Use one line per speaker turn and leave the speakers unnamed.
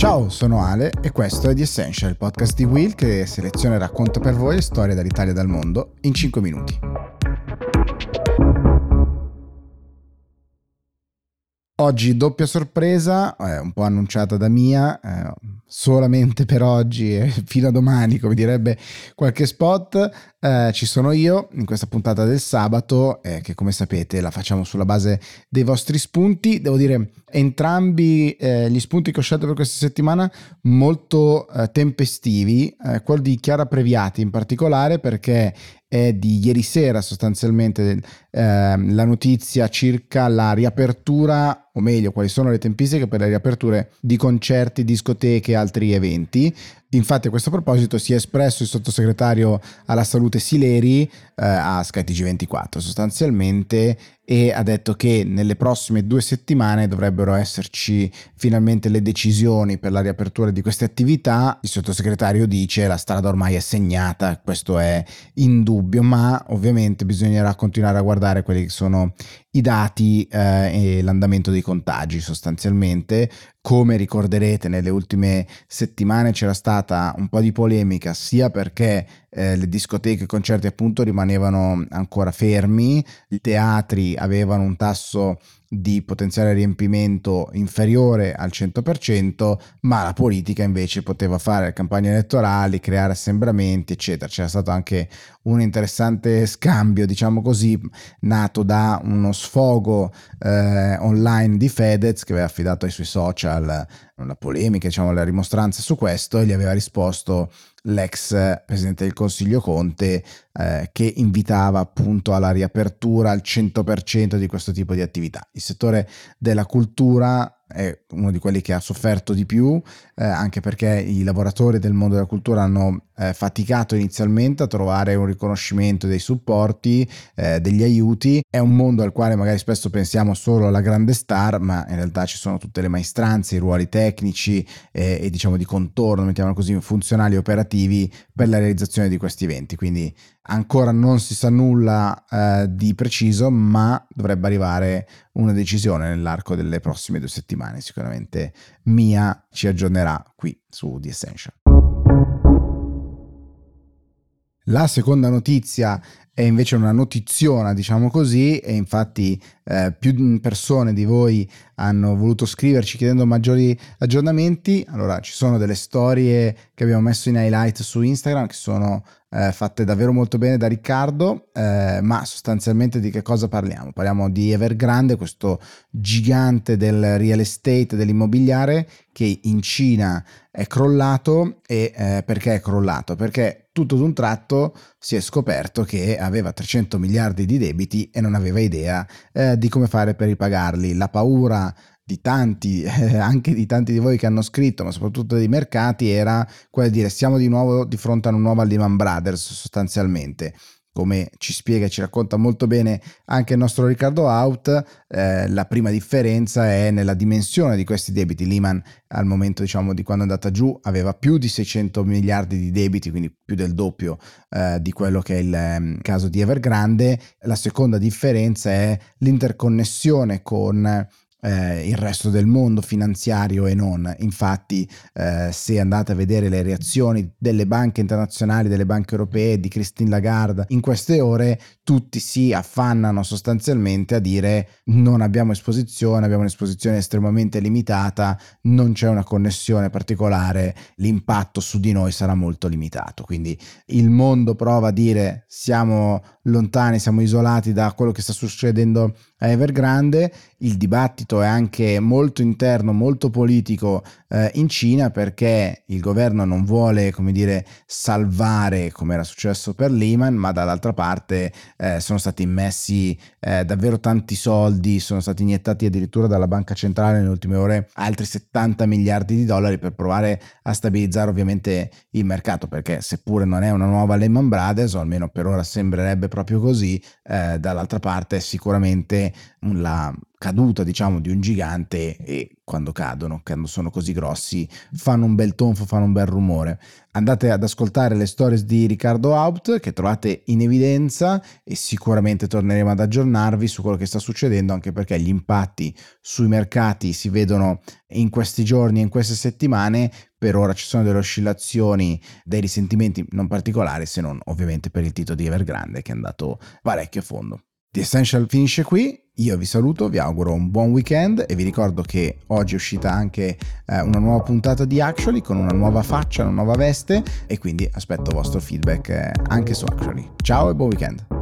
Ciao, sono Ale e questo è The Essential, il podcast di Will che seleziona e racconta per voi storie dall'Italia e dal mondo in 5 minuti. Oggi doppia sorpresa, eh, un po' annunciata da Mia, eh, solamente per oggi e fino a domani, come direbbe qualche spot. Eh, ci sono io in questa puntata del sabato, eh, che come sapete la facciamo sulla base dei vostri spunti. Devo dire, entrambi eh, gli spunti che ho scelto per questa settimana molto eh, tempestivi, eh, quello di Chiara Previati in particolare perché è di ieri sera sostanzialmente ehm, la notizia circa la riapertura, o meglio, quali sono le tempistiche per le riaperture di concerti, discoteche e altri eventi. Infatti a questo proposito si è espresso il sottosegretario alla salute Sileri eh, a skytg 24 sostanzialmente e ha detto che nelle prossime due settimane dovrebbero esserci finalmente le decisioni per la riapertura di queste attività. Il sottosegretario dice la strada ormai è segnata, questo è indubbio, ma ovviamente bisognerà continuare a guardare quelli che sono i dati eh, e l'andamento dei contagi sostanzialmente. Come ricorderete nelle ultime settimane c'era stata un po' di polemica sia perché eh, le discoteche i concerti appunto rimanevano ancora fermi, i teatri avevano un tasso di potenziale riempimento inferiore al 100%, ma la politica invece poteva fare campagne elettorali, creare assembramenti, eccetera. C'era stato anche un interessante scambio, diciamo così, nato da uno sfogo eh, online di Fedez che aveva affidato ai suoi social la polemica, diciamo, la rimostranza su questo e gli aveva risposto l'ex presidente del Consiglio Conte eh, che invitava appunto alla riapertura al 100% di questo tipo di attività. Il settore della cultura è uno di quelli che ha sofferto di più, eh, anche perché i lavoratori del mondo della cultura hanno eh, faticato inizialmente a trovare un riconoscimento dei supporti, eh, degli aiuti. È un mondo al quale magari spesso pensiamo solo alla grande star, ma in realtà ci sono tutte le maestranze, i ruoli tecnici e diciamo di contorno, mettiamolo così, funzionali e operativi per la realizzazione di questi eventi. Quindi ancora non si sa nulla eh, di preciso, ma dovrebbe arrivare una decisione nell'arco delle prossime due settimane. Sicuramente Mia ci aggiornerà qui su The Essential. La seconda notizia è invece una notiziona, diciamo così, e infatti eh, più persone di voi hanno voluto scriverci chiedendo maggiori aggiornamenti. Allora, ci sono delle storie che abbiamo messo in highlight su Instagram che sono eh, fatte davvero molto bene da Riccardo, eh, ma sostanzialmente di che cosa parliamo? Parliamo di Evergrande, questo gigante del real estate, dell'immobiliare che in Cina è crollato e eh, perché è crollato? Perché tutto d'un tratto si è scoperto che aveva 300 miliardi di debiti e non aveva idea eh, di come fare per ripagarli. La paura di tanti, eh, anche di tanti di voi che hanno scritto, ma soprattutto dei mercati, era quella di dire siamo di nuovo di fronte a una nuova Lehman Brothers sostanzialmente. Come ci spiega e ci racconta molto bene anche il nostro Riccardo Out, eh, la prima differenza è nella dimensione di questi debiti. Lehman al momento diciamo, di quando è andata giù aveva più di 600 miliardi di debiti, quindi più del doppio eh, di quello che è il eh, caso di Evergrande. La seconda differenza è l'interconnessione con eh, il resto del mondo finanziario e non. Infatti, eh, se andate a vedere le reazioni delle banche internazionali, delle banche europee, di Christine Lagarde in queste ore, tutti si affannano sostanzialmente a dire non abbiamo esposizione, abbiamo un'esposizione estremamente limitata, non c'è una connessione particolare, l'impatto su di noi sarà molto limitato. Quindi il mondo prova a dire siamo lontani, siamo isolati da quello che sta succedendo a Evergrande, il dibattito è anche molto interno, molto politico eh, in Cina perché il governo non vuole, come dire, salvare come era successo per Lehman, ma dall'altra parte eh, sono stati immessi eh, davvero tanti soldi, sono stati iniettati addirittura dalla banca centrale nelle ultime ore altri 70 miliardi di dollari per provare a stabilizzare ovviamente il mercato, perché seppure non è una nuova Lehman Brothers, o almeno per ora sembrerebbe proprio così, eh, dall'altra parte sicuramente la caduta, diciamo, di un gigante e quando cadono, quando sono così grossi, fanno un bel tonfo, fanno un bel rumore. Andate ad ascoltare le stories di Riccardo Haupt che trovate in evidenza e sicuramente torneremo ad aggiornarvi su quello che sta succedendo anche perché gli impatti sui mercati si vedono in questi giorni e in queste settimane. Per ora ci sono delle oscillazioni, dei risentimenti non particolari se non ovviamente per il titolo di Evergrande che è andato parecchio a fondo. The Essential finisce qui, io vi saluto, vi auguro un buon weekend e vi ricordo che oggi è uscita anche eh, una nuova puntata di Actually con una nuova faccia, una nuova veste e quindi aspetto il vostro feedback eh, anche su Actually. Ciao e buon weekend!